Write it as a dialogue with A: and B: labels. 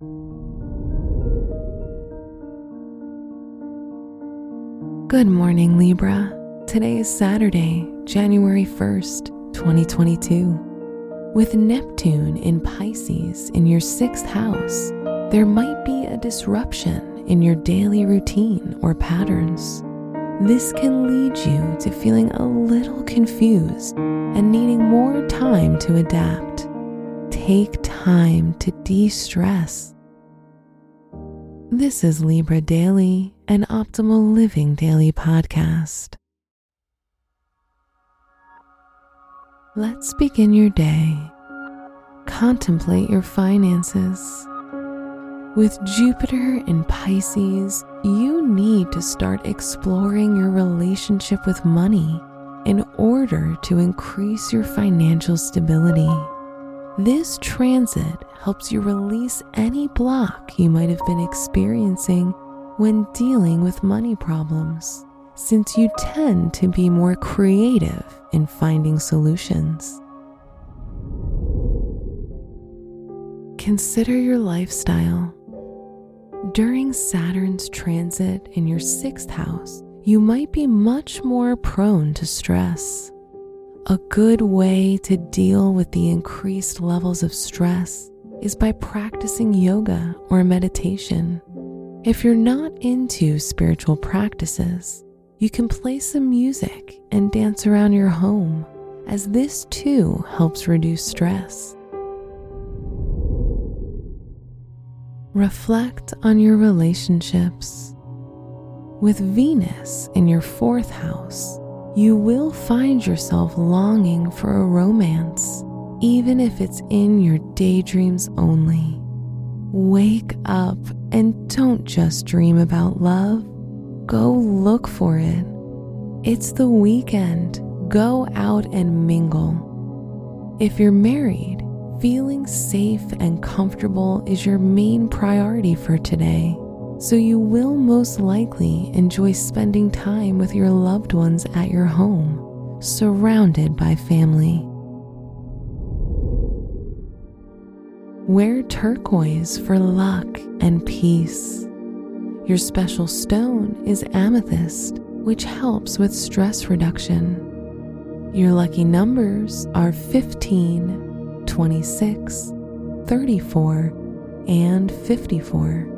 A: Good morning, Libra. Today is Saturday, January 1st, 2022. With Neptune in Pisces in your sixth house, there might be a disruption in your daily routine or patterns. This can lead you to feeling a little confused and needing more time to adapt. Take time to de stress this is Libra Daily, an optimal living daily podcast. Let's begin your day. Contemplate your finances. With Jupiter in Pisces, you need to start exploring your relationship with money in order to increase your financial stability. This transit helps you release any block you might have been experiencing when dealing with money problems, since you tend to be more creative in finding solutions. Consider your lifestyle. During Saturn's transit in your sixth house, you might be much more prone to stress a good way to deal with the increased levels of stress is by practicing yoga or meditation. If you're not into spiritual practices, you can play some music and dance around your home, as this too helps reduce stress. Reflect on your relationships. With Venus in your fourth house, you will find yourself longing for a romance, even if it's in your daydreams only. Wake up and don't just dream about love. Go look for it. It's the weekend. Go out and mingle. If you're married, feeling safe and comfortable is your main priority for today so you will most likely enjoy spending time with your loved ones at your home, surrounded by family. Wear turquoise for luck and peace. Your special stone is amethyst, which helps with stress reduction. Your lucky numbers are 15, 26, 34, and 54.